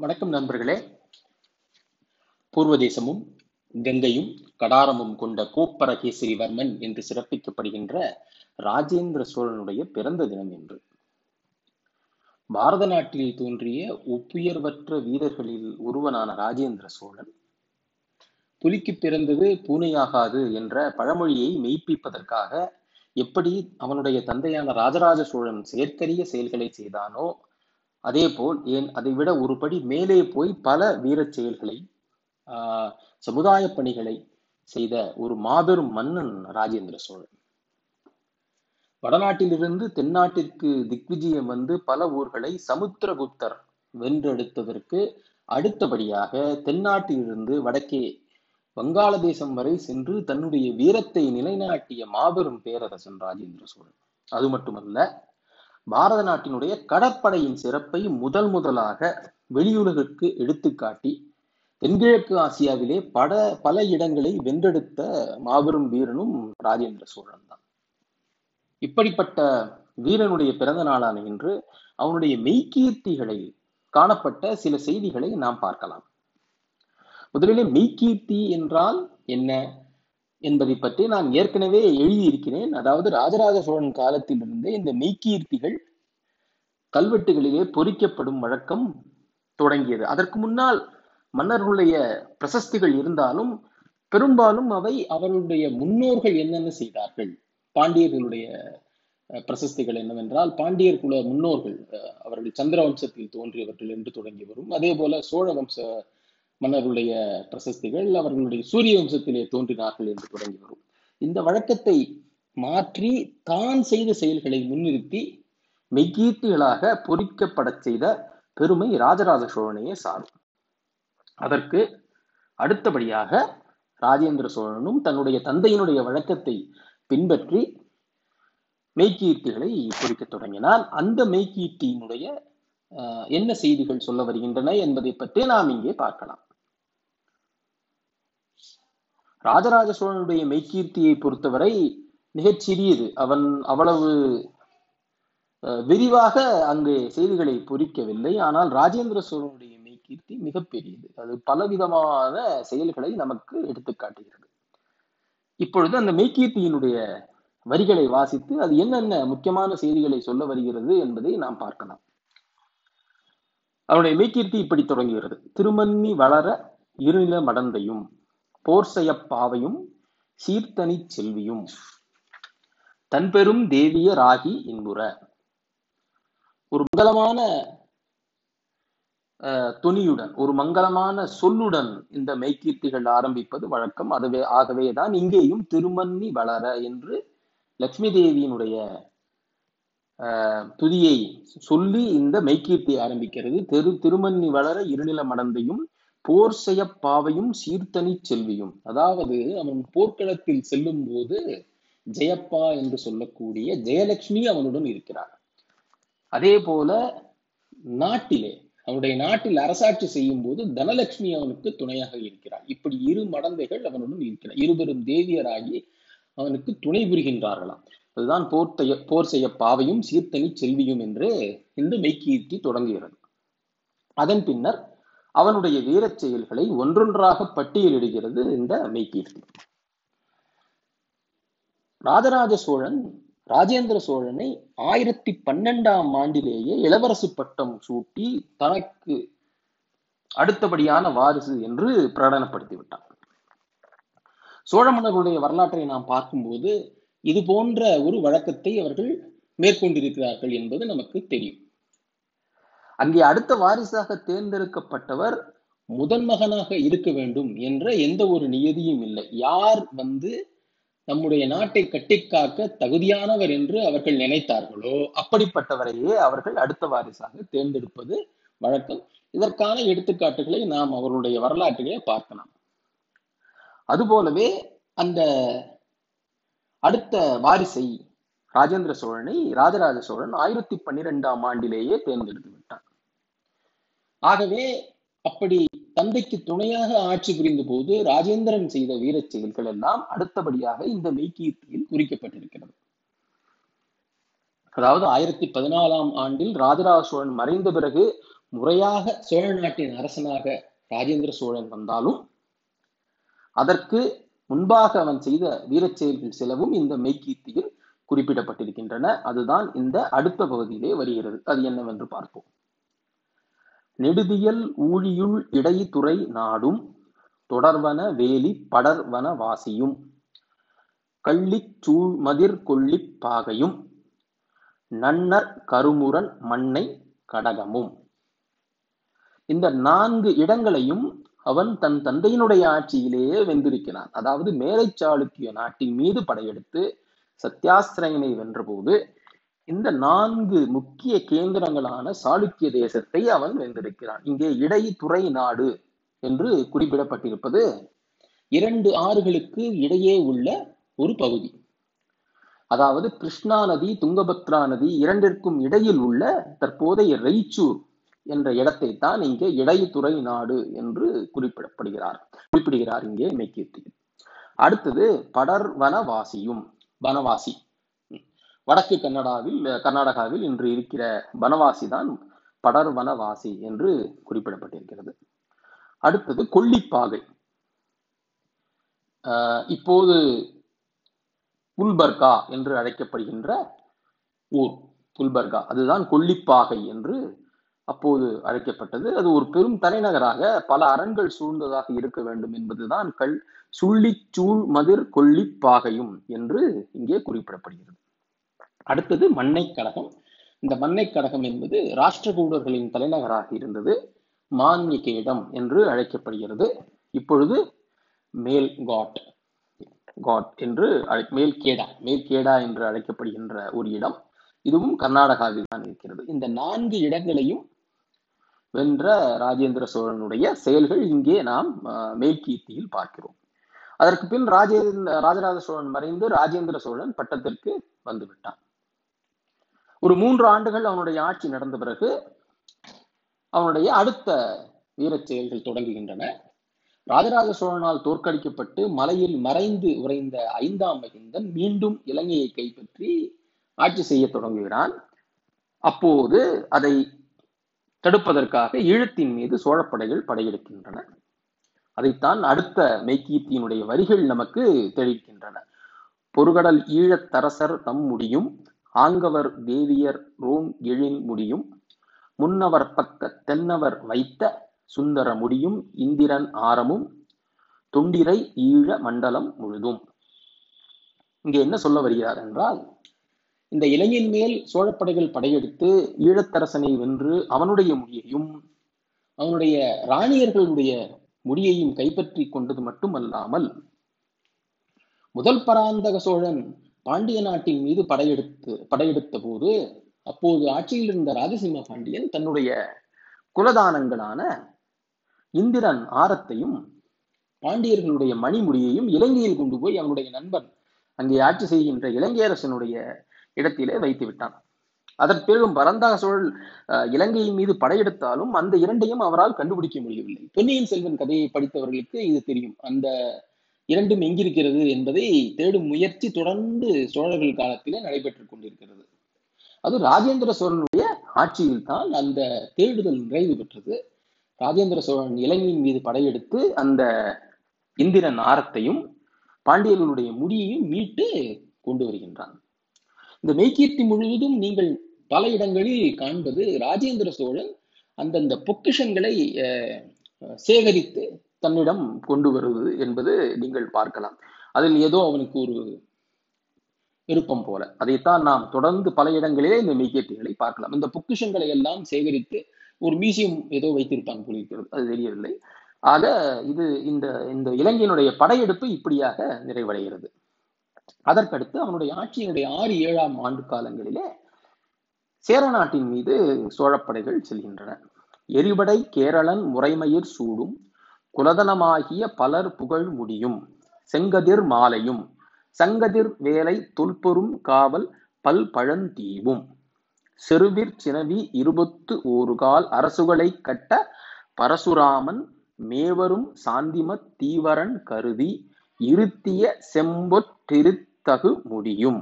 வணக்கம் நண்பர்களே. பூர்வதேசமும் கங்கையும் கடாரமும் கொண்ட கோப்பரகேசரிவர்மன் என்று சிறப்பிக்கப்படுகின்ற ராஜேந்திர சோழனுடைய பிறந்த தினம் என்று பாரத நாட்டில் தோன்றிய ஒப்புயர்வற்ற வீரர்களில் ஒருவனான ராஜேந்திர சோழன் புலிக்கு பிறந்தது பூனையாகாது என்ற பழமொழியை மெய்ப்பிப்பதற்காக எப்படி அவனுடைய தந்தையான ராஜராஜ சோழன் செயற்கரிய செயல்களை செய்தானோ அதே போல் ஏன் அதை விட ஒரு படி மேலே போய் பல வீரச் செயல்களை ஆஹ் சமுதாய பணிகளை செய்த ஒரு மாபெரும் மன்னன் ராஜேந்திர சோழன். வடநாட்டிலிருந்து தென்னாட்டிற்கு திக்விஜயம் வந்து பல ஊர்களை சமுத்திரகுப்தர் வென்றெடுத்ததற்கு அடுத்தபடியாக தென்னாட்டிலிருந்து வடக்கே வங்காளதேசம் வரை சென்று தன்னுடைய வீரத்தை நிலைநாட்டிய மாபெரும் பேரரசன் ராஜேந்திர சோழன். அது மட்டுமல்ல பாரத நாட்டினுடைய கடற்படையின் சிறப்பை முதல் முதலாக வெளியுலகிற்கு எடுத்துக்காட்டி தென்கிழக்கு ஆசியாவிலே பட பல இடங்களை வென்றெடுத்த மாபெரும் வீரனும் ராஜேந்திர சோழன் தான். இப்படிப்பட்ட வீரனுடைய பிறந்த நாளான இன்று அவனுடைய மெய்கீர்த்திகளை காணப்பட்ட சில செய்திகளை நாம் பார்க்கலாம். முதலிலே மெய்கீர்த்தி என்றால் என்ன? என்பதை பற்றி நான் ஏற்கனவே எழுதியிருக்கிறேன். அதாவது ராஜராஜ சோழன் காலத்திலிருந்தே இந்த மெய்கீர்த்திகள் கல்வெட்டுகளிலே பொறிக்கப்படும் வழக்கம் தொடங்கியது. அதற்கு முன்னால் மன்னர்களுடைய பிரசஸ்திகள் இருந்தாலும் பெரும்பாலும் அவை அவர்களுடைய முன்னோர்கள் என்னென்ன செய்தார்கள்? பாண்டியர்களுடைய பிரசஸ்திகள் என்னவென்றால் பாண்டியர் குல முன்னோர்கள் அவர்கள் சந்திர வம்சத்தில் தோன்றியவர்கள் என்று தொடங்கி வரும் அதே போல சோழ வம்ச மன்னர்களுடைய பிரசஸ்திகள் அவர்களுடைய சூரிய வம்சத்திலே தோன்றினார்கள் என்று தொடங்கி வரும் இந்த வழக்கத்தை மாற்றி தான் செய்த செயல்களை முன்னிறுத்தி மெய்கீர்த்திகளாக பொறிக்கப்படச் செய்த பெருமை ராஜராஜ சோழனையே சாரும். அதற்கு அடுத்தபடியாக ராஜேந்திர சோழனும் தன்னுடைய தந்தையினுடைய வழக்கத்தை பின்பற்றி மெய்கீர்த்திகளை பொறிக்க தொடங்கினான். அந்த மெய்கீர்த்தியினுடைய என்ன செய்திகள் சொல்ல வருகின்றன என்பதை பற்றி நாம் இங்கே பார்க்கலாம். ராஜராஜ சோழனுடைய மெய்கீர்த்தியை பொறுத்தவரை மிகச் சிறியது. அவன் அவ்வளவு விரிவாக அங்கு செய்திகளை பொறிக்கவில்லை. ஆனால் ராஜேந்திர சோழனுடைய மெய்கீர்த்தி மிகப்பெரியது அது பலவிதமான செயல்களை நமக்கு எடுத்துக்காட்டுகிறது இப்பொழுது அந்த மெய்கீர்த்தியினுடைய வரிகளை வாசித்து அது என்னென்ன முக்கியமான செய்திகளை சொல்ல வருகிறது என்பதை நாம் பார்க்கலாம். அவருடைய மெய்கீர்த்தி இப்படி தொடங்குகிறது. திருமன்னி வளர இருநில மடந்தையும் போர் பாவையும் சீர்த்தனி செல்வியும். தன்பெரும் தேவிய ராகி இன்புற ஒரு மங்களமான துணியுடன் ஒரு மங்களமான சொல்லுடன் இந்த மெய்கீர்த்திகள் ஆரம்பிப்பது வழக்கம். அதுவே ஆகவே தான் இங்கேயும் திருமன்னி வளர என்று லக்ஷ்மி தேவியினுடைய துதியை சொல்லி இந்த மெய்கீர்த்தி ஆரம்பிக்கிறது. தெரு திருமன்னி வளர இருநில மடந்தையும் போர் செய்ய பாவையும் சீர்த்தனி செல்வியும். அதாவது அவன் போர்க்களத்தில் செல்லும் போது ஜெயப்பா என்று சொல்லக்கூடிய ஜெயலட்சுமி அவனுடன் இருக்கிறார். அதே போல நாட்டிலே அவனுடைய நாட்டில் அரசாட்சி செய்யும் போது தனலட்சுமி அவனுக்கு துணையாக இருக்கிறார். இப்படி இரு மடந்தைகள் அவனுடன் இருக்கிறார். இருவரும் தேவியராகி அவனுக்கு துணை புரிகின்றார்களாம். அதுதான் போர் செய்ய போர் செய்ய பாவையும் சீர்த்தனி செல்வியும் என்று இந்த மெய்கீர்த்தி தொடங்குகிறது. அதன் பின்னர் அவனுடைய வீரச் செயல்களை ஒன்றொன்றாக பட்டியலிடுகிறது இந்த மெய்கீர்த்தி. ராஜராஜ சோழன் ராஜேந்திர சோழனை ஆயிரத்தி பன்னெண்டாம் ஆண்டிலேயே இளவரசு பட்டம் சூட்டி தனக்கு அடுத்தபடியான வாரிசு என்று பிரகடனப்படுத்தி விட்டான் சோழ மன்னர்களுடைய வரலாற்றை நாம் பார்க்கும்போது இது போன்ற ஒரு வழக்கத்தை அவர்கள் மேற்கொண்டிருக்கிறார்கள் என்பது நமக்கு தெரியும். அங்கே அடுத்த வாரிசாக தேர்ந்தெடுக்கப்பட்டவர் முதன் மகனாக இருக்க வேண்டும் என்ற எந்த ஒரு நியதியும் இல்லை. யார் வந்து நம்முடைய நாட்டை கட்டிக்காக்க தகுதியானவர் என்று அவர்கள் நினைத்தார்களோ அப்படிப்பட்டவரையே அவர்கள் அடுத்த வாரிசாக தேர்ந்தெடுப்பது வழக்கம். இதற்கான எடுத்துக்காட்டுகளை நாம் அவர்களுடைய வரலாற்றிலே பார்க்கலாம். அதுபோலவே அந்த அடுத்த வாரிசை ராஜேந்திர சோழனை ராஜராஜ சோழன் ஆயிரத்தி பன்னிரெண்டாம் ஆண்டிலேயே தேர்ந்தெடுத்து விட்டான். ஆகவே அப்படி தந்தைக்கு துணையாக ஆட்சி புரிந்த போது ராஜேந்திரன் செய்த வீரச் செயல்கள் எல்லாம் அடுத்தபடியாக இந்த மெய்கீர்த்தியில் குறிக்கப்பட்டிருக்கிறது. அதாவது ஆயிரத்தி பதினாலாம் ஆண்டில் ராஜராஜ சோழன் மறைந்த பிறகு முறையாக சோழ நாட்டின் அரசனாக ராஜேந்திர சோழன் வந்தாலும் அதற்கு முன்பாக அவன் செய்த வீரச் செயல்கள் சிலவும் இந்த மெய்கீர்த்தியில் குறிப்பிடப்பட்டிருக்கின்றன. அதுதான் இந்த அடுத்த பகுதியிலே வருகிறது. அது என்னவென்று பார்ப்போம். நெடுதியல் ஊழியுள் இடைத்துறை நாடும் தொடர்வன வேலி படர்வன வாசியும். கள்ளிச் சூழ்மதிர் கொள்ளிப் பாகையும் நன்னர் கருமுரன் மண்ணை கடகமும். இந்த நான்கு இடங்களையும் அவன் தன் தந்தையினுடைய ஆட்சியிலேயே வென்றிருக்கிறான். அதாவது மேலை சாளுக்கிய நாட்டின் மீது படையெடுத்து சத்யாஸ்திரயனை வென்றபோது இந்த நான்கு முக்கிய கேந்திரங்களான சாளுக்கிய தேசத்தை அவன் வென்றிருக்கிறான். இங்கே இடைத்துறை நாடு என்று குறிப்பிடப்பட்டிருப்பது இரண்டு ஆறுகளுக்கு இடையே உள்ள ஒரு பகுதி. அதாவது கிருஷ்ணா நதி துங்கபத்ரா நதி இரண்டிற்கும் இடையில் உள்ள தற்போதைய ரெய்ச்சூர் என்ற இடத்தை தான் இங்கே இடைத்துறை நாடு என்று குறிப்பிடப்படுகிறார். குறிப்பிடுகிறார் இங்கே மெய்கீர்த்தியில் அடுத்தது படர் வனவாசியும் வனவாசி. வடக்கு கன்னடாவில் கர்நாடகாவில் இன்று இருக்கிற வனவாசி தான் படர் வனவாசி என்று குறிப்பிடப்பட்டிருக்கிறது. அடுத்தது கொல்லிப்பாகை. இப்போது புல்பர்கா என்று அழைக்கப்படுகின்ற ஊர் புல்பர்கா. அதுதான் கொல்லிப்பாகை என்று அப்போது அழைக்கப்பட்டது. அது ஒரு பெரும் தலைநகராக பல அரண்கள் சூழ்ந்ததாக இருக்க வேண்டும் என்பதுதான் கல் சுள்ளி சூழ் மதிர் கொல்லிப்பாகையும் என்று இங்கே குறிப்பிடப்படுகிறது. அடுத்தது மண்ணை கழகம் இந்த மண்ணை கழகம் என்பது ராஷ்டிரகூடர்களின் தலைநகராக இருந்தது மான்யகேடம் என்று அழைக்கப்படுகிறது. இப்பொழுது மேல் காட் காட் என்று மேல் கேடா மேல் கேடா என்று அழைக்கப்படுகின்ற ஒரு இடம். இதுவும் கர்நாடகாவில் தான் இருக்கிறது. இந்த நான்கு இடங்களையும் வென்ற ராஜேந்திர சோழனுடைய செயல்கள் இங்கே நாம் மேல்கீர்த்தியில் பார்க்கிறோம். அதற்கு பின் ராஜேந்திர ராஜராஜ சோழன் மறைந்து ராஜேந்திர சோழன் பட்டத்திற்கு வந்துவிட்டான். ஒரு மூன்று ஆண்டுகள் அவனுடைய ஆட்சி நடந்த பிறகு அவனுடைய அடுத்த வீரச் செயல்கள் தொடங்குகின்றன. ராஜராஜ சோழனால் தோற்கடிக்கப்பட்டு மலையில் மறைந்து உறைந்த ஐந்தாம் மகிந்தன் மீண்டும் இலங்கையை கைப்பற்றி ஆட்சி செய்ய தொடங்குகிறான். அப்போது அதை தடுப்பதற்காக ஈழத்தின் மீது சோழப்படைகள் படையெடுக்கின்றன. அதைத்தான் அடுத்த மெய்கீர்த்தியினுடைய வரிகள் நமக்கு தெரிவிக்கின்றன. பொருகடல் ஈழத்தரசர் தம் முடியும். ஆங்கவர் தேவியர் ரோம் எழில் முடியும். முன்னவர் பக்க தென்னவர் வைத்த சுந்தர முடியும். இந்திரன் ஆரமும் தொண்டிரை ஈழ மண்டலம் முழுதும். இங்கே என்ன சொல்ல வருகிறார் என்றால் இந்த இலையின் மேல் சோழப்படைகள் படையெடுத்து ஈழத்தரசனை வென்று அவனுடைய முடியையும் அவனுடைய ராணியர்களுடைய முடியையும் கைப்பற்றி கொண்டது மட்டுமல்லாமல் முதல் பராந்தக சோழன் பாண்டிய நாட்டின் மீது படையெடுத்து படையெடுத்த போது அப்போது ஆட்சியில் இருந்த ராஜசிம்ம பாண்டியன் தன்னுடைய குலதானங்களான இந்திரன் ஆரத்தையும் பாண்டியர்களுடைய மணிமுடியையும் இலங்கையில் கொண்டு போய் அவனுடைய நண்பன் அங்கே ஆட்சி செய்கின்ற இலங்கையரசனுடைய இடத்திலே வைத்து விட்டான். அதன் பிறகும் பரந்தா சோழல் இலங்கையின் மீது படையெடுத்தாலும் அந்த இரண்டையும் அவரால் கண்டுபிடிக்க முடியவில்லை. பொன்னியின் செல்வன் கதையை படித்தவர்களுக்கு இது தெரியும். அந்த இரண்டும் எங்கிருக்கிறது என்பதை தேடும் முயற்சி தொடர்ந்து சோழர்கள் காலத்திலே நடைபெற்றுக் கொண்டிருக்கிறது. அது ராஜேந்திர சோழனுடைய ஆட்சியில் தான் அந்த தேடுதல் நிறைவு பெற்றது. ராஜேந்திர சோழன் இலங்கையின் மீது படையெடுத்து அந்த இந்திரன் ஆரத்தையும் பாண்டியர்களுடைய முடியையும் மீட்டு கொண்டு வருகின்றான். இந்த மெய்கீர்த்தி முழுவதும் நீங்கள் பல இடங்களில் காண்பது ராஜேந்திர சோழன் அந்தந்த பொக்கிஷங்களை சேகரித்து தன்னிடம் கொண்டு வருவது என்பது நீங்கள் பார்க்கலாம். அதில் ஏதோ அவனுக்கு ஒரு விருப்பம் போல. அதைத்தான் நாம் தொடர்ந்து பல இடங்களிலே இந்த மெய்கேட்டிகளை பார்க்கலாம். இந்த பொக்கிஷங்களை எல்லாம் சேகரித்து ஒரு மியூசியம் ஏதோ வைத்திருப்பான் போலிருக்கிறது அது தெரியவில்லை. ஆக இது இந்த இந்த இலங்கையினுடைய படையெடுப்பு இப்படியாக நிறைவடைகிறது. அதற்கடுத்து அவனுடைய ஆட்சியினுடைய ஆறு ஏழாம் ஆண்டு காலங்களிலே சேர நாட்டின் மீது சோழப்படைகள் செல்கின்றன. எரிபடை கேரளன் முறைமயிர் சூடும் குலதனமாகிய பலர் புகழ் முடியும். செங்கதிர் மாலையும் சங்கதிர் வேலை தொல்பொரும் காவல் பல் பழந்தீவும். செருவிற் சினவி இருபத்து ஒரு கால் அரசுகளை கட்ட பரசுராமன் மேவரும் சாந்திமத் தீவரன் கருதி இருத்திய செம்பொற்றிருத்தகு முடியும்.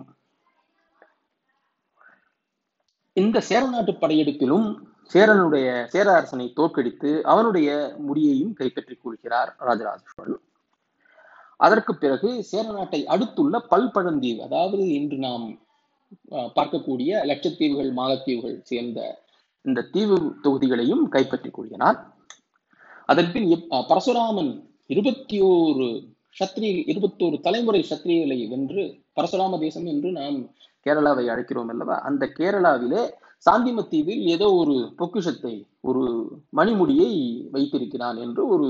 இந்த சேர நாட்டு படையெடுப்பிலும் சேரனுடைய சேர அரசனை தோற்கடித்து அவனுடைய முடியையும் கைப்பற்றிக் கொள்கிறார் ராஜராஜ சோழன் அதற்கு பிறகு சேர நாட்டை அடுத்துள்ள பல்பழந்தீவு அதாவது இன்று நாம் பார்க்கக்கூடிய லட்சத்தீவுகள் மாலத்தீவுகள் சேர்ந்த இந்த தீவு தொகுதிகளையும் கைப்பற்றிக் கொள்கிறார் அதன்பின் எப்- பரசுராமன் இருபத்தி ஓரு சத்திரிய இருபத்தோரு தலைமுறை சத்திரியர்களை வென்று பரசுராம தேசம் என்று நாம் கேரளாவை அழைக்கிறோம் அல்லவா? அந்த கேரளாவிலே சாந்திமத்தீவில் ஏதோ ஒரு பொக்கிஷத்தை ஒரு மணிமுடியை வைத்திருக்கிறான் என்று ஒரு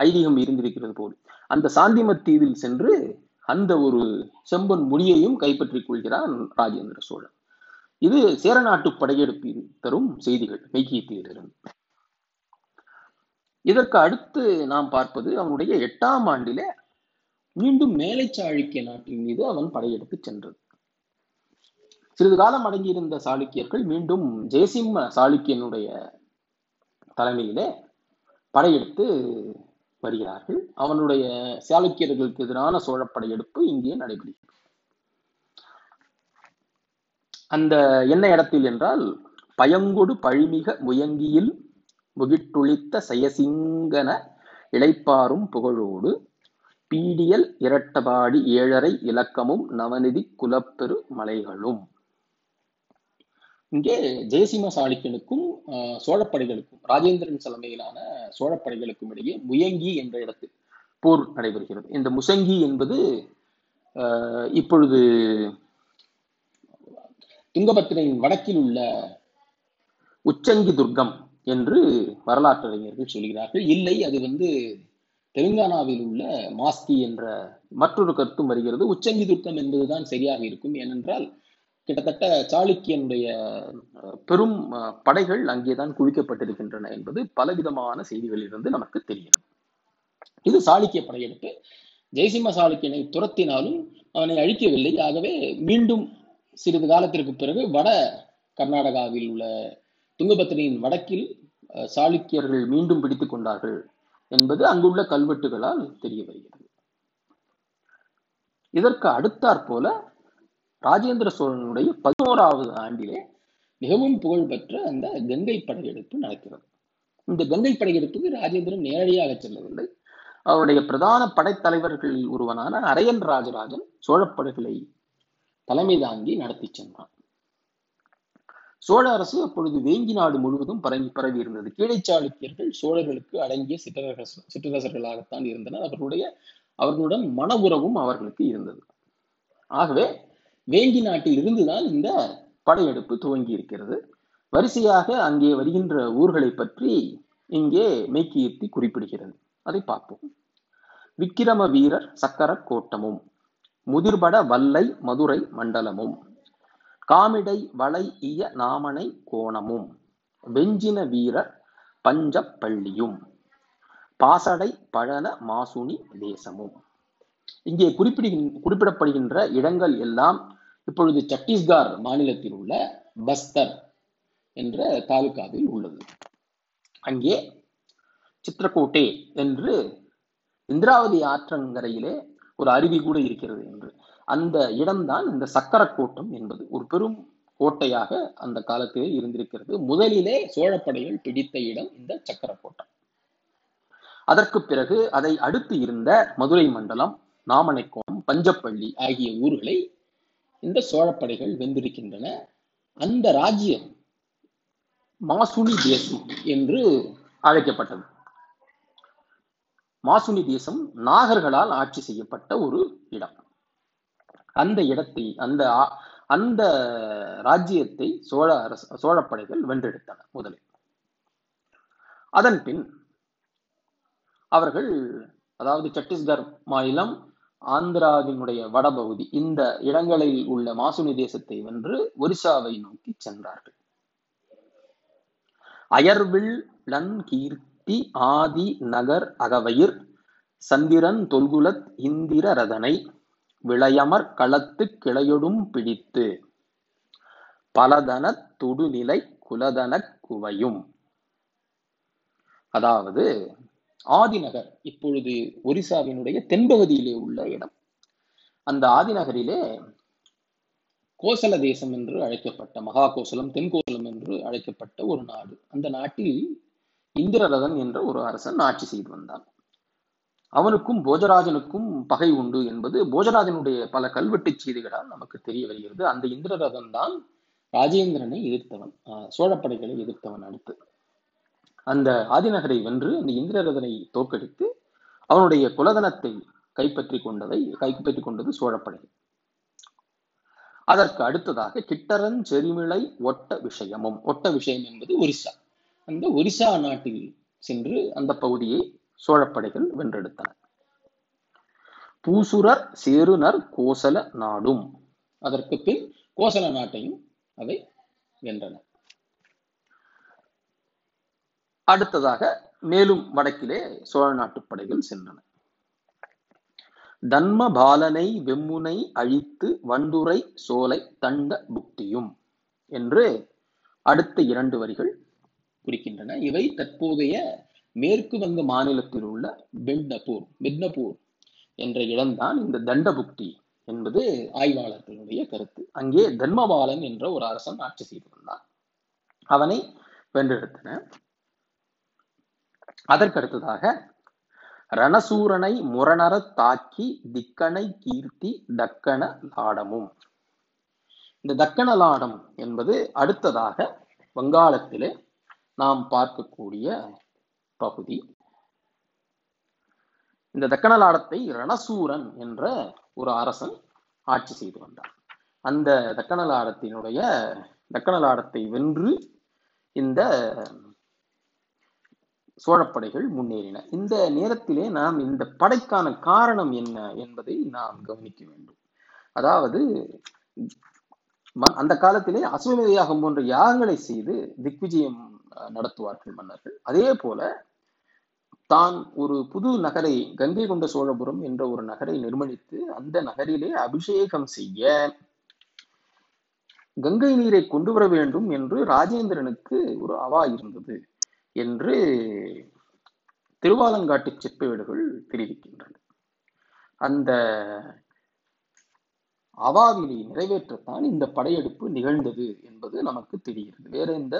ஐதீகம் இருந்திருக்கிறது போல். அந்த சாந்திமத்தீவில் சென்று அந்த ஒரு செம்பன் முடியையும் கைப்பற்றிக் கொள்கிறான் ராஜேந்திர சோழன். இது சேரநாட்டு படையெடுப்பில் தரும் செய்திகள் மெய்கியத்திலிருந்து இதற்கு அடுத்து நாம் பார்ப்பது அவனுடைய எட்டாம் ஆண்டிலே மீண்டும் மேலை நாட்டின் மீது அவன் படையெடுத்து சென்றது. சிறிது காலம் அடங்கியிருந்த சாளுக்கியர்கள் மீண்டும் ஜெயசிம்ம சாளுக்கியனுடைய தலைமையிலே படையெடுத்து வருகிறார்கள். அவனுடைய சாளுக்கியர்களுக்கு எதிரான சோழ படையெடுப்பு இங்கே நடைபெறுகிறது. அந்த என்ன இடத்தில் என்றால் பயங்கொடு பழிமிக முயங்கியில் முகிட்டுளித்த செயசிங்கன இளைப்பாரும் புகழோடு பீடியல் இரட்டபாடி ஏழரை இலக்கமும் நவநிதி குலப்பெரு மலைகளும். இங்கே ஜெயசிம்ம சாளுக்கியனுக்கும் ஆஹ், சோழப்படைகளுக்கும் ராஜேந்திரன் தலைமையிலான சோழப்படைகளுக்கும் இடையே முயங்கி என்ற இடத்தில் போர் நடைபெறுகிறது. இந்த முசங்கி என்பது ஆஹ், இப்பொழுது துங்கபத்திரையின் வடக்கில் உள்ள உச்சங்கி துர்க்கம் என்று வரலாற்றறிஞர்கள் சொல்கிறார்கள். இல்லை அது வந்து தெலுங்கானாவில் உள்ள மாஸ்கி என்ற மற்றொரு கருத்தும் வருகிறது. உச்சங்கி துர்க்கம் என்பதுதான் சரியாக இருக்கும். ஏனென்றால் கிட்டத்தட்ட சாளுக்கியனுடைய பெரும் அஹ், படைகள் அங்கேதான் குவிக்கப்பட்டிருக்கின்றன என்பது பலவிதமான செய்திகளிலிருந்து நமக்கு தெரிகிறது இது சாளுக்கிய படையெடுப்பு. ஜெயசிம்ம சாளுக்கியனை துரத்தினாலும் அவனை அழிக்கவில்லை. ஆகவே மீண்டும் சிறிது காலத்திற்கு பிறகு வட கர்நாடகாவில் உள்ள துங்கபத்திரியின் வடக்கில் அஹ், சாளுக்கியர்கள் மீண்டும் பிடித்துக் கொண்டார்கள் என்பது அங்குள்ள கல்வெட்டுகளால் தெரிய வருகிறது. இதற்கு அடுத்தாற் போல ராஜேந்திர சோழனுடைய பதினோராவது ஆண்டிலே மிகவும் புகழ்பெற்ற அந்த கங்கை படையெடுப்பு நடக்கிறது. இந்த கங்கை படையெடுப்புக்கு ராஜேந்திரன் நேரடியாக செல்லவில்லை. அவருடைய பிரதான படைத்தலைவர்களில் ஒருவனான அரையன் ராஜராஜன் சோழப்படைகளை தலைமை தாங்கி நடத்தி சென்றான். சோழ அரசு அப்பொழுது வேங்கி நாடு முழுவதும் பரவி பரவி இருந்தது. கீழை சாளுக்கியர்கள் சோழர்களுக்கு அடங்கிய சிற்றரச சிற்றரசர்களாகத்தான் இருந்தனர். அவர்களுடைய அவர்களுடன் மன உறவும் அவர்களுக்கு இருந்தது. ஆகவே வேங்கி நாட்டில் இருந்துதான் இந்த படையெடுப்பு துவங்கி இருக்கிறது வரிசையாக அங்கே வருகின்ற ஊர்களை பற்றி இங்கே மெய்கீர்த்தி குறிப்பிடுகிறது. அதை பார்ப்போம். விக்கிரம வீரர் சக்கர கோட்டமும் முதிர்பட வல்லை மதுரை மண்டலமும் காமிடை வளை இய நாமனை கோணமும் வெஞ்சின வீரர் பஞ்சப்பள்ளியும் பாசடை பழன மாசுனி தேசமும். இங்கே குறிப்பிடுகின் குறிப்பிடப்படுகின்ற இடங்கள் எல்லாம் இப்பொழுது சத்தீஸ்கர் மாநிலத்தில் உள்ள பஸ்தர் என்ற தாலுகாவில் உள்ளது. அங்கே சித்திரக்கோட்டை என்று இந்திராவதி ஆற்றங்கரையிலே ஒரு அருவி கூட இருக்கிறது என்று. அந்த இடம்தான் இந்த சக்கரக்கோட்டம் என்பது. ஒரு பெரும் கோட்டையாக அந்த காலத்திலே இருந்திருக்கிறது. முதலிலே சோழப்படைகள் பிடித்த இடம் இந்த சக்கரக்கோட்டம். அதற்கு பிறகு அதை அடுத்து இருந்த மதுரை மண்டலம் நாமனைக்கோணம் பஞ்சப்பள்ளி ஆகிய ஊர்களை இந்த சோழப்படைகள் வென்றிருக்கின்றன. அந்த ராஜ்யம் மாசுனி தேசம் என்று அழைக்கப்பட்டது. மாசுனி தேசம் நாகர்களால் ஆட்சி செய்யப்பட்ட ஒரு இடம். அந்த இடத்தை அந்த அந்த ராஜ்யத்தை சோழ அரசு சோழப்படைகள் வென்றெடுத்தன முதலில். அதன் பின் அவர்கள் அதாவது சத்தீஸ்கர் மாநிலம் ஆந்திராவினுடைய வடபகுதி இந்த இடங்களில் உள்ள மாசுனி தேசத்தை வென்று ஒரிசாவை நோக்கி சென்றார்கள். அயர்வில் லன் கீர்த்தி ஆதி நகர் அகவயிர் சந்திரன் தொல்குலத் இந்திர ரதனை விளையமர் களத்து கிளையொடும் பிடித்து பலதன துடுநிலை குலதனக் குவையும். அதாவது ஆதிநகர் இப்பொழுது ஒரிசாவினுடைய தென்பகுதியிலே உள்ள இடம். அந்த ஆதிநகரிலே கோசல தேசம் என்று அழைக்கப்பட்ட மகா கோசலம் தென்கோசலம் என்று அழைக்கப்பட்ட ஒரு நாடு. அந்த நாட்டில் இந்திரரதன் என்ற ஒரு அரசன் ஆட்சி செய்து வந்தான். அவனுக்கும் போஜராஜனுக்கும் பகை உண்டு என்பது போஜராஜனுடைய பல கல்வெட்டு செய்திகளால் நமக்கு தெரிய வருகிறது. அந்த இந்திரரதன் தான் ராஜேந்திரனை எதிர்த்தவன் சோழப்படைகளை எதிர்த்தவன் அடுத்து. அந்த ஆதிநகரை வென்று அந்த இந்திரரதனை தோற்கடித்து அவனுடைய குலதனத்தை கைப்பற்றி கொண்டதை கைப்பற்றி கொண்டது சோழப்படை. அதற்கு அடுத்ததாக கிட்டரன் செரிமிளை ஒட்ட விஷயமும். ஒட்ட விஷயம் என்பது ஒரிசா. அந்த ஒரிசா நாட்டில் சென்று அந்த பகுதியை சோழப்படைகள் வென்றெடுத்தன. பூசுரர் சேருனர் கோசல நாடும். அதற்கு பின் கோசல நாட்டையும் அவை வென்றன. அடுத்ததாக மேலும் வடக்கிலே சோழ நாட்டு படைகள் சென்றன. தன்ம பாலனை வெம்முனை அழித்து வண்டுரை சோலை தண்ட புக்தியும் என்று அடுத்த இரண்டு வரிகள் குறிக்கின்றன. இவை தற்போதைய மேற்கு வங்க மாநிலத்தில் உள்ள பெட்னபூர் மிட்னபூர் என்ற இடம்தான் இந்த தண்டபுக்தி என்பது ஆய்வாளர்களுடைய கருத்து. அங்கே தர்மபாலன் என்ற ஒரு அரசன் ஆட்சி செய்து வந்தான். அவனை வென்றெடுத்தன அதற்கடுத்ததாக ரணசூரனை முரணர தாக்கி திக்கனை கீர்த்தி தக்கன லாடமும். இந்த தக்கன லாடம் என்பது அடுத்ததாக வங்காளத்திலே நாம் பார்க்கக்கூடிய பகுதி. இந்த தக்கணலாடத்தை ரணசூரன் என்ற ஒரு அரசன் ஆட்சி செய்து வந்தார் அந்த தக்கணலாடத்தினுடைய தக்கணலாடத்தை வென்று இந்த சோழப்படைகள் முன்னேறின. இந்த நேரத்திலே நாம் இந்த படைக்கான காரணம் என்ன என்பதை நாம் கவனிக்க வேண்டும். அதாவது அந்த காலத்திலே அசுவமேத யாகம் போன்ற யாகங்களை செய்து திக்விஜயம் நடத்துவார்கள் மன்னர்கள். அதே போல தான் ஒரு புது நகரை கங்கை கொண்ட சோழபுரம் என்ற ஒரு நகரை நிர்மணித்து அந்த நகரிலே அபிஷேகம் செய்ய கங்கை நீரை கொண்டு வர வேண்டும் என்று ராஜேந்திரனுக்கு ஒரு அவா இருந்தது. என்று திருவாலங்காட்டு செப்பேடுகள் தெரிவிக்கின்றன. அந்த அவாவினை நிறைவேற்றத்தான் இந்த படையெடுப்பு நிகழ்ந்தது என்பது நமக்கு தெரிகிறது. வேற எந்த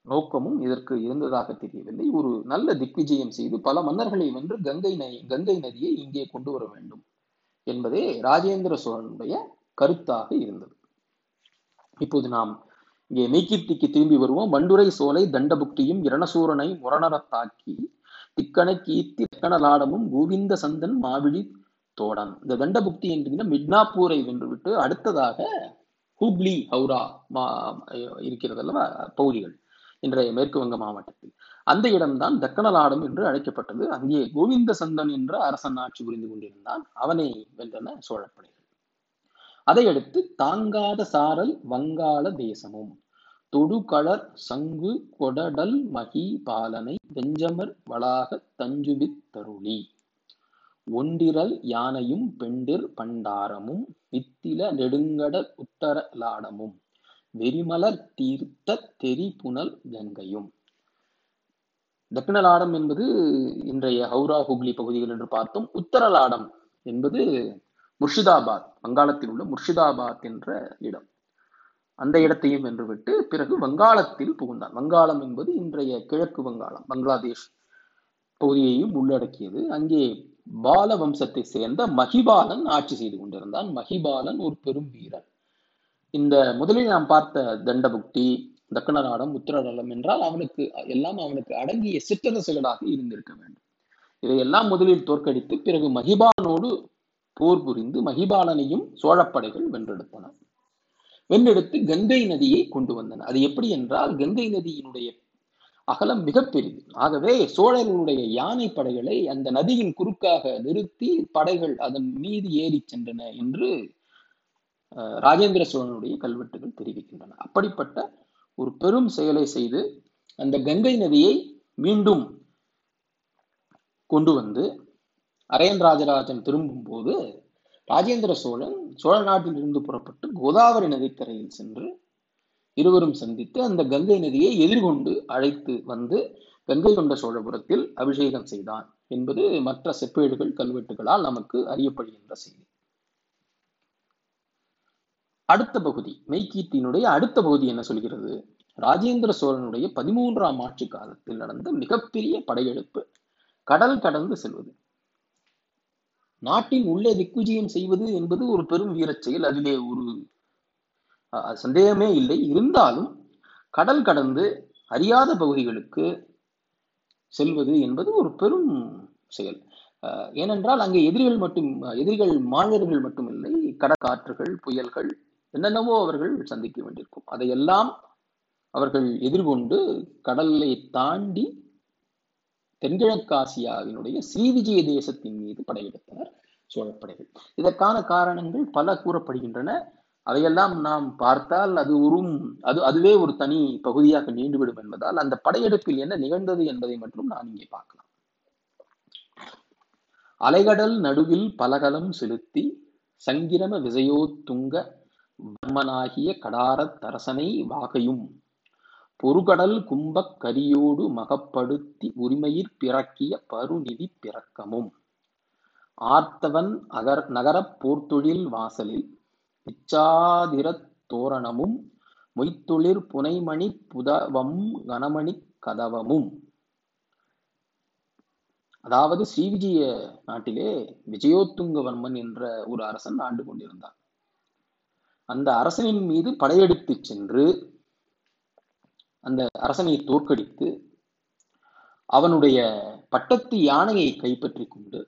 நோக்கமும் இதற்கு இருந்ததாக தெரியவில்லை. ஒரு நல்ல திக்விஜயம் செய்து பல மன்னர்களை வென்று கங்கை நதி கங்கை நதியை இங்கே கொண்டு வர வேண்டும் என்பதே ராஜேந்திர சோழனுடைய கருத்தாக இருந்தது. இப்போது நாம் இங்கே மெய்கீர்த்திக்கு திரும்பி வருவோம். வண்டுரை சோலை தண்டபுக்தியும் இரணசூரனை முரணரத்தாக்கி திக்கனை கீர்த்தி தக்கணலாடமும் கோவிந்த சந்தன் மாவிழி தோடன். இந்த தண்டபுக்தி என்கின்ற மிட்னாப்பூரை வென்றுவிட்டு அடுத்ததாக ஹூப்ளி ஹவுரா மா இருக்கிறது அல்லவா பகுதிகள் இன்றைய மேற்கு வங்க மாவட்டத்தில். அந்த இடம்தான் தக்கணலாடம் என்று அழைக்கப்பட்டது. அங்கே கோவிந்த சந்தன் என்ற அரசன் ஆட்சி புரிந்து கொண்டிருந்தான். அவனை வென்றன சோழப்படைகள். அதையடுத்து தாங்காத சாரல் வங்காள தேசமும். தொடுகளர் சங்கு கொடடல் மகி பாலனை வெஞ்சமர் வளாக தஞ்சுவித் தருளி. ஒன்றிரல் யானையும் பெண்டிர் பண்டாரமும் வித்தில நெடுங்கடல் உத்தர லாடமும் வெறிமலர் தீர்த்த தெரி புனல் கங்கையும் தக்கினலாடம் என்பது இன்றைய ஹவுரா ஹுக்லி பகுதிகள் என்று பார்த்தோம். உத்தரலாடம் என்பது முர்ஷிதாபாத் வங்காளத்தில் உள்ள முர்ஷிதாபாத் என்ற இடம். அந்த இடத்தையும் வென்றுவிட்டு பிறகு வங்காளத்தில் புகுந்தான். வங்காளம் என்பது இன்றைய கிழக்கு வங்காளம். பங்களாதேஷ் பகுதியையும் உள்ளடக்கியது. அங்கே பால வம்சத்தை சேர்ந்த மகிபாலன் ஆட்சி செய்து கொண்டிருந்தான். மகிபாலன் ஒரு பெரும் வீரன் இந்த முதலில் நாம் பார்த்த தண்டபுக்தி தக்கணராடம் உத்தரநலம் என்றால் அவனுக்கு எல்லாம் அவனுக்கு அடங்கிய சிற்றரசுகளாக இருந்திருக்க வேண்டும். இதையெல்லாம் முதலில் தோற்கடித்து பிறகு மகிபாலனோடு போர் புரிந்து மகிபாலனையும் சோழப்படைகள் வென்றெடுத்தன. வென்றெடுத்து கங்கை நதியை கொண்டு வந்தன. அது எப்படி என்றால் கங்கை நதியினுடைய அகலம் மிகப்பெரிது ஆகவே சோழர்களுடைய யானை படைகளை அந்த நதியின் குறுக்காக நிறுத்தி படைகள் அதன் மீது ஏறி சென்றன என்று ராஜேந்திர சோழனுடைய கல்வெட்டுகள் தெரிவிக்கின்றன. அப்படிப்பட்ட ஒரு பெரும் செயலை செய்து அந்த கங்கை நதியை மீண்டும் கொண்டு வந்து அரையன் ராஜராஜன் திரும்பும் போது ராஜேந்திர சோழன் சோழ நாட்டில் இருந்து புறப்பட்டு கோதாவரி நதிக்கரையில் சென்று இருவரும் சந்தித்து அந்த கங்கை நதியை எதிர்கொண்டு அழைத்து வந்து கங்கை கொண்ட சோழபுரத்தில் அபிஷேகம் செய்தான் என்பது மற்ற செப்பேடுகள் கல்வெட்டுகளால் நமக்கு அறியப்படுகின்ற செய்தி. அடுத்த பகுதி மெய்கீர்த்தியினுடைய அடுத்த பகுதி என்ன சொல்கிறது? ராஜேந்திர சோழனுடைய பதிமூன்றாம் ஆட்சி காலத்தில் நடந்த மிகப்பெரிய படையெடுப்பு கடல் கடந்து செல்வது. நாட்டின் உள்ளே திக்விஜயம் செய்வது என்பது ஒரு பெரும் வீரச் செயல். அதிலே ஒரு சந்தேகமே இல்லை. இருந்தாலும் கடல் கடந்து அறியாத பகுதிகளுக்கு செல்வது என்பது ஒரு பெரும் செயல். ஏனென்றால் அங்கே எதிரிகள் மட்டும் எதிரிகள் மாநிலர்கள் மட்டுமில்லை. கடற்காற்றுகள் புயல்கள் என்னென்னவோ அவர்கள் சந்திக்க வேண்டியிருக்கும். அதையெல்லாம் அவர்கள் எதிர்கொண்டு கடலை தாண்டி தென்கிழக்காசியாவினுடைய ஸ்ரீவிஜய தேசத்தின் மீது படையெடுத்தனர் சோழப்படைகள். இதற்கான காரணங்கள் பல கூறப்படுகின்றன. அதையெல்லாம் நாம் பார்த்தால் அது ஒரு அது அதுவே ஒரு தனி பகுதியாக நீண்டுவிடும் என்பதால் அந்த படையெடுப்பில் என்ன நிகழ்ந்தது என்பதை மட்டும் நான் இங்கே பார்க்கலாம். அலைகடல் நடுவில் பலகலம் செலுத்தி சங்கிரம விஜயோத்துங்க வர்மனாகிய கடாரத் தரசனை வாகையும் பொறுகடல் கும்பக் கரியோடு மகப்படுத்தி உரிமையிற் பிறக்கிய பருநிதி பிறக்கமும். ஆர்த்தவன் அகர் நகரப் போர்த்தொழில் வாசலில் இச்சாதிரத் தோரணமும் மொய்த்தொழிற் புனைமணி புதவம் கனமணி கதவமும். அதாவது ஸ்ரீவிஜய நாட்டிலே விஜயோத்துங்கவர்மன் என்ற ஒரு அரசன் ஆண்டு கொண்டிருந்தான். அந்த அரசனின் மீது படையெடுத்து சென்று அந்த அரசனை தோற்கடித்து அவனுடைய பட்டத்து யானையை கைப்பற்றி கொண்டு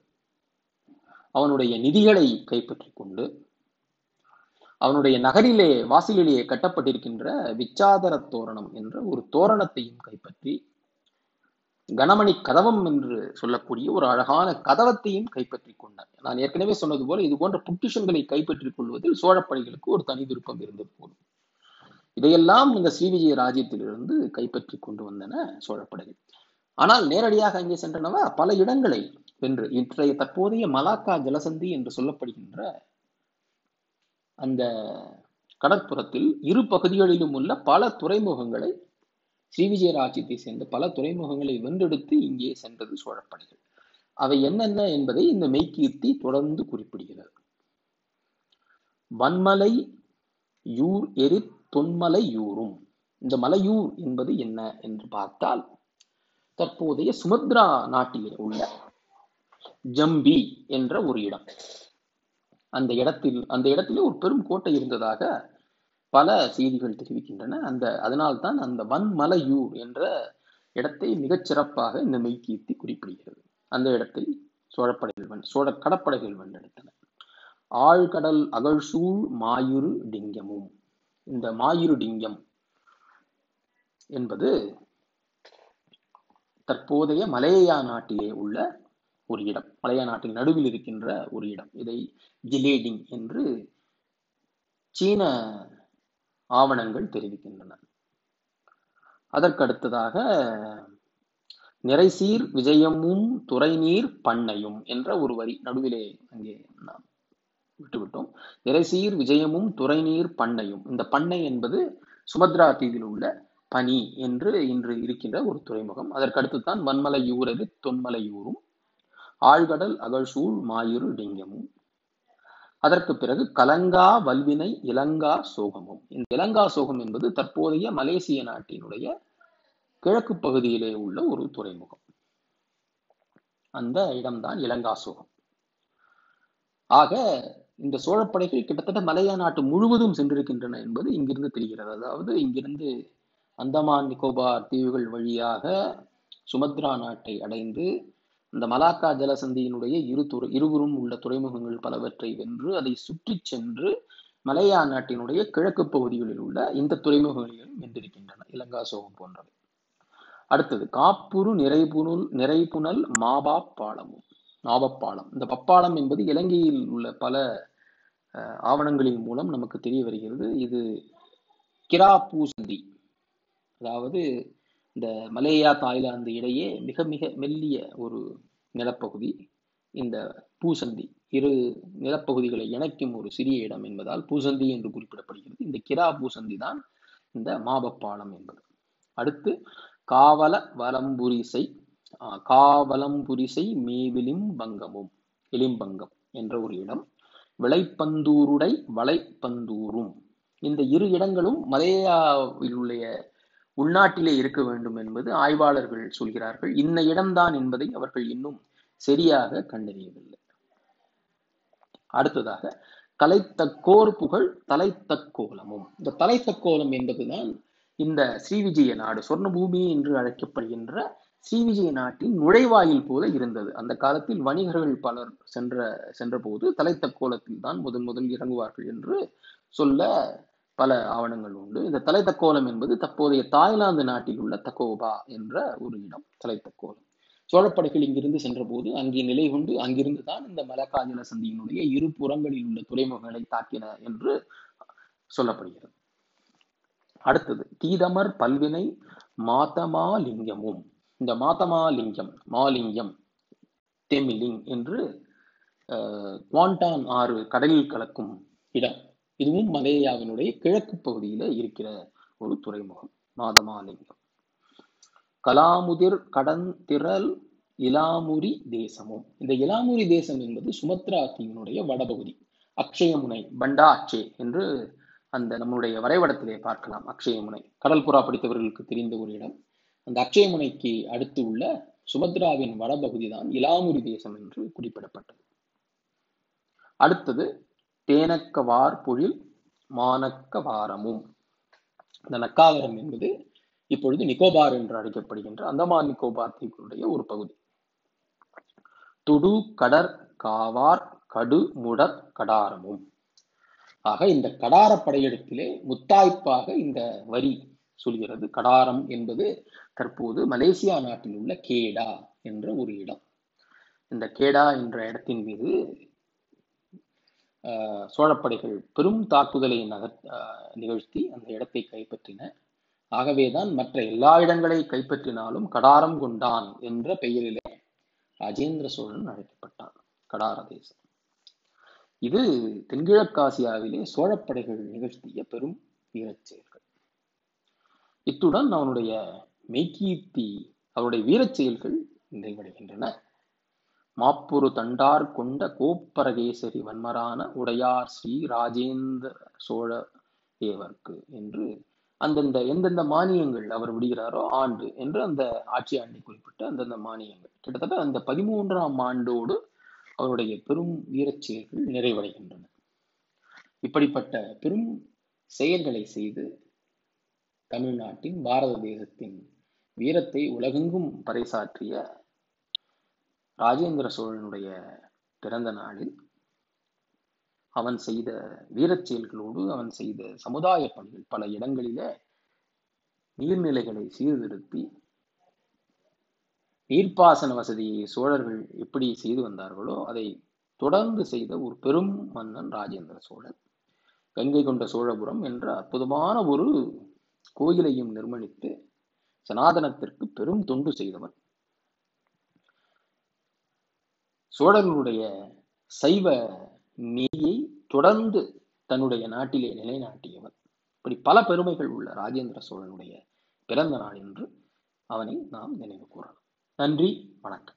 அவனுடைய நிதிகளை கைப்பற்றி கொண்டு அவனுடைய நகரிலே வாசலிலே கட்டப்பட்டிருக்கின்ற விச்சாதர தோரணம் என்ற ஒரு தோரணத்தையும் கைப்பற்றி கனமணி கதவம் என்று சொல்லக்கூடிய ஒரு அழகான கதவத்தையும் கைப்பற்றி கொண்டார் நான் ஏற்கனவே சொன்னது போல இது போன்ற பொக்கிஷங்களை கைப்பற்றிக் கொள்வதில் சோழப்படைகளுக்கு ஒரு தனி விருப்பம் இருந்தது போலும். இதையெல்லாம் இந்த ஸ்ரீவிஜய ராஜ்யத்திலிருந்து கைப்பற்றி கொண்டு வந்தன சோழப்படைகள். ஆனால் நேரடியாக அங்கே சென்றனவா? பல இடங்களை வென்று இன்றைய தற்போதைய மலாக்கா ஜலசந்தி என்று சொல்லப்படுகின்ற அந்த கடற்புறத்தில் இரு பகுதிகளிலும் உள்ள பல துறைமுகங்களை ஸ்ரீவிஜய ராஜ்யத்தை சேர்ந்த பல துறைமுகங்களை வென்றெடுத்து இங்கே சென்றது சோழப்படைகள். அவை என்னென்ன என்பதை இந்த மெய்கீர்த்தி தொடர்ந்து குறிப்பிடுகிறது. வன்மலை யூர் எரித் தொன்மலையூரும் இந்த மலையூர் என்பது என்ன என்று பார்த்தால் தற்போதைய சுமத்ரா நாட்டிலே உள்ள ஜம்பி என்ற ஒரு இடம். அந்த இடத்தில் அந்த இடத்திலே ஒரு பெரும் கோட்டை இருந்ததாக பல செய்திகள் தெரிவிக்கின்றன. அந்த அதனால்தான் அந்த வன்மலையூர் என்ற இடத்தை மிகச் சிறப்பாக இந்த மெய்கீர்த்தி குறிப்பிடுகிறது. அந்த இடத்தை சோழப்படைகள் வென் சோழ கடற்படைகள் வென்றெடுத்தன. ஆழ்கடல் அகழ்சூழ் மாயுரு டிங்கமும் இந்த மாயிருடிங்கம் என்பது தற்போதைய மலேயா நாட்டிலே உள்ள ஒரு இடம். மலையா நாட்டின் நடுவில் இருக்கின்ற ஒரு இடம். இதை ஜிலேடிங் என்று சீன ஆவணங்கள் தெரிவிக்கின்றன. அதற்கடுத்ததாக நிறைசீர் விஜயமும் துறைநீர் பண்ணையும் என்ற ஒரு வரி நடுவிலே அங்கே நாம் விட்டுவிட்டோம். இறைசீர் விஜயமும் துறைநீர் பண்ணையும். இந்த பண்ணை என்பது சுமத்ரா தீவில் உள்ள பனி என்று இன்று இருக்கின்ற ஒரு துறைமுகம். அதற்கடுத்து தான் வன்மலையூரது தொன்மலையூரும் ஆழ்கடல் அகழ்சூழ் மாயுறு டிங்கமும் அதற்கு பிறகு கலங்கா வல்வினை இலங்கா சோகமும். இந்த இலங்கா சோகம் என்பது தற்போதைய மலேசிய நாட்டினுடைய கிழக்கு பகுதியிலே உள்ள ஒரு துறைமுகம். அந்த இடம்தான் இலங்கா சோகம். ஆக இந்த சோழப்படைகள் கிட்டத்தட்ட மலையா நாட்டு முழுவதும் சென்றிருக்கின்றன என்பது இங்கிருந்து தெரிகிறது. அதாவது இங்கிருந்து அந்தமான் நிக்கோபார் தீவுகள் வழியாக சுமத்ரா நாட்டை அடைந்து இந்த மலாக்கா ஜலசந்தியினுடைய இரு துறை இருவரும் உள்ள துறைமுகங்கள் பலவற்றை வென்று அதை சுற்றி சென்று மலையா நாட்டினுடைய கிழக்கு பகுதிகளில் உள்ள இந்த துறைமுகங்களிலும் வென்றிருக்கின்றன. இலங்கா சோகம் போன்றவை. அடுத்தது காப்புரு நிறைபுணல் நிறைபுணல் மாபா பாலமும். நாவப்பாலம். இந்த பப்பாளம் என்பது இலங்கையில் உள்ள பல ஆவணங்களின் மூலம் நமக்கு தெரிய வருகிறது. இது கிரா பூசந்தி அதாவது இந்த மலேயா தாய்லாந்து இடையே மிக மிக மெல்லிய ஒரு நிலப்பகுதி. இந்த பூசந்தி இரு நிலப்பகுதிகளை இணைக்கும் ஒரு சிறிய இடம் என்பதால் பூசந்தி என்று குறிப்பிடப்படுகிறது. இந்த கிரா பூசந்தி தான் இந்த மாபப்பாலம் என்பது. அடுத்து காவல வலம்புரிசை காவலம்புரிசை மேவிலிம் பங்கமும் எலிம்பங்கம் என்ற ஒரு இடம். விளைப்பந்தூருடை வளைப்பந்தூரும். இந்த இரு இடங்களும் மலேயாவில் உள்ள உள்நாட்டிலே இருக்க வேண்டும் என்பது ஆய்வாளர்கள் சொல்கிறார்கள். இந்த இடம்தான் என்பதை அவர்கள் இன்னும் சரியாக கண்டறியவில்லை. அடுத்ததாக தலைத்தக்கோர் புகழ் தலைத்தக்கோலமும் இந்த தலைத்தக்கோலம் என்பதுதான் இந்த ஸ்ரீவிஜய நாடு சொர்ணபூமி என்று அழைக்கப்படுகின்ற ஸ்ரீவிஜய நாட்டின் நுழைவாயில் போல இருந்தது. அந்த காலத்தில் வணிகர்கள் பலர் சென்ற சென்றபோது தலைத்த தலைத்தக்கோலத்தில் தான் முதன் முதல் இறங்குவார்கள் என்று சொல்ல பல ஆவணங்கள் உண்டு. இந்த தலைத்தக்கோலம் என்பது தற்போதைய தாய்லாந்து நாட்டில் உள்ள தக்கோபா என்ற ஒரு இடம் தலைத்தக்கோலம் சோழப்படைகள் இங்கிருந்து சென்றபோது அங்கே நிலை கொண்டு அங்கிருந்து தான் இந்த மலக்காஜல சந்தியினுடைய இரு புறங்களில் உள்ள துறைமுகங்களை தாக்கின என்று சொல்லப்படுகிறது. அடுத்தது தீதமர் பல்வினை மாதமாலிங்கமும் இந்த மாதமாலிங்கம் மாலிங்கம் தெமிலிங் என்று குவாண்டான் ஆறு கடலில் கலக்கும் இடம். இதுவும் மலேயாவினுடைய கிழக்கு பகுதியில இருக்கிற ஒரு துறைமுகம் மாதமாலிங்கம். கலாமுதிர் கடன் திரல் இலாமுரி தேசமும். இந்த இலாமுரி தேசம் என்பது சுமத்ரா தீவினுடைய வடபகுதி அக்ஷயமுனை பண்டா அக்ஷே என்று அந்த நம்முடைய வரைபடத்திலே பார்க்கலாம் அக்ஷயமுனை. கடல் புறா படித்தவர்களுக்கு தெரிந்த ஒரு இடம். அந்த அக்ஷயமுனைக்கு அடுத்து உள்ள சுபத்ராவின் வடபகுதி தான் இலாமுரி தேசம் என்று குறிப்பிடப்பட்டது. அடுத்தது தேனக்கவார் பொழில் மானக்கவாரமும். இந்த நக்காவரம் என்பது இப்பொழுது நிக்கோபார் என்று அழைக்கப்படுகின்ற அந்தமான் நிக்கோபார் தீவுகளுடைய ஒரு பகுதி. துடு கடற் காவார் கடு முடற் கடாரமும். ஆக இந்த கடார படையெடுப்பிலே முத்தாய்ப்பாக இந்த வரி சொல்கிறது. கடாரம் என்பது தற்போது மலேசியா நாட்டில் உள்ள கேடா என்ற ஒரு இடம். இந்த கேடா என்ற இடத்தின் மீது சோழப்படைகள் பெரும் தாக்குதலை நகர் நிகழ்த்தி அந்த இடத்தை கைப்பற்றின. ஆகவேதான் மற்ற எல்லா இடங்களை கைப்பற்றினாலும் கடாரம் கொண்டான் என்ற பெயரிலே ராஜேந்திர சோழன் அழைக்கப்பட்டான். கடார தேசம். இது தென்கிழக்காசியாவிலே சோழப்படைகள் நிகழ்த்திய பெரும் வீரச் செயல்கள். இத்துடன் அவனுடைய மெய்கீர்த்தி அவருடைய வீரச் செயல்கள் நிறைவடைகின்றன. மாப்புரு தண்டார் கொண்ட கோப்பரகேசரி வன்மரான உடையார் ஸ்ரீ ராஜேந்திர சோழ தேவர்க்கு என்று அந்தந்த எந்தெந்த மானியங்கள் அவர் விடுகிறாரோ ஆண்டு என்று அந்த ஆட்சி ஆண்டை குறிப்பிட்ட அந்தந்த மானியங்கள். கிட்டத்தட்ட அந்த பதிமூன்றாம் ஆண்டோடு அவருடைய பெரும் வீரச் செயல்கள் நிறைவடைகின்றன. இப்படிப்பட்ட பெரும் செயல்களை செய்து தமிழ்நாட்டின் பாரத தேசத்தின் வீரத்தை உலகெங்கும் பறைசாற்றிய ராஜேந்திர சோழனுடைய பிறந்த நாளில் அவன் செய்த வீரச் செயல்களோடு அவன் செய்த சமுதாய பணிகள் பல இடங்களில நீர்நிலைகளை சீர்திருத்தி நீர்ப்பாசன வசதியை சோழர்கள் எப்படி செய்து வந்தார்களோ அதை தொடர்ந்து செய்த ஒரு பெரும் மன்னன் ராஜேந்திர சோழன். கங்கை கொண்ட சோழபுரம் என்ற அற்புதமான ஒரு கோயிலையும் நிர்மணித்து சனாதனத்திற்கு பெரும் தொண்டு செய்தவர். சோழர்களுடைய சைவ நெறியை தொடர்ந்து தன்னுடைய நாட்டிலே நிலைநாட்டியவர். இப்படி பல பெருமைகள் உள்ள ராஜேந்திர சோழனுடைய பிறந்த நாள் என்று அவனை நாம் நினைவு கூறலாம். நன்றி வணக்கம்.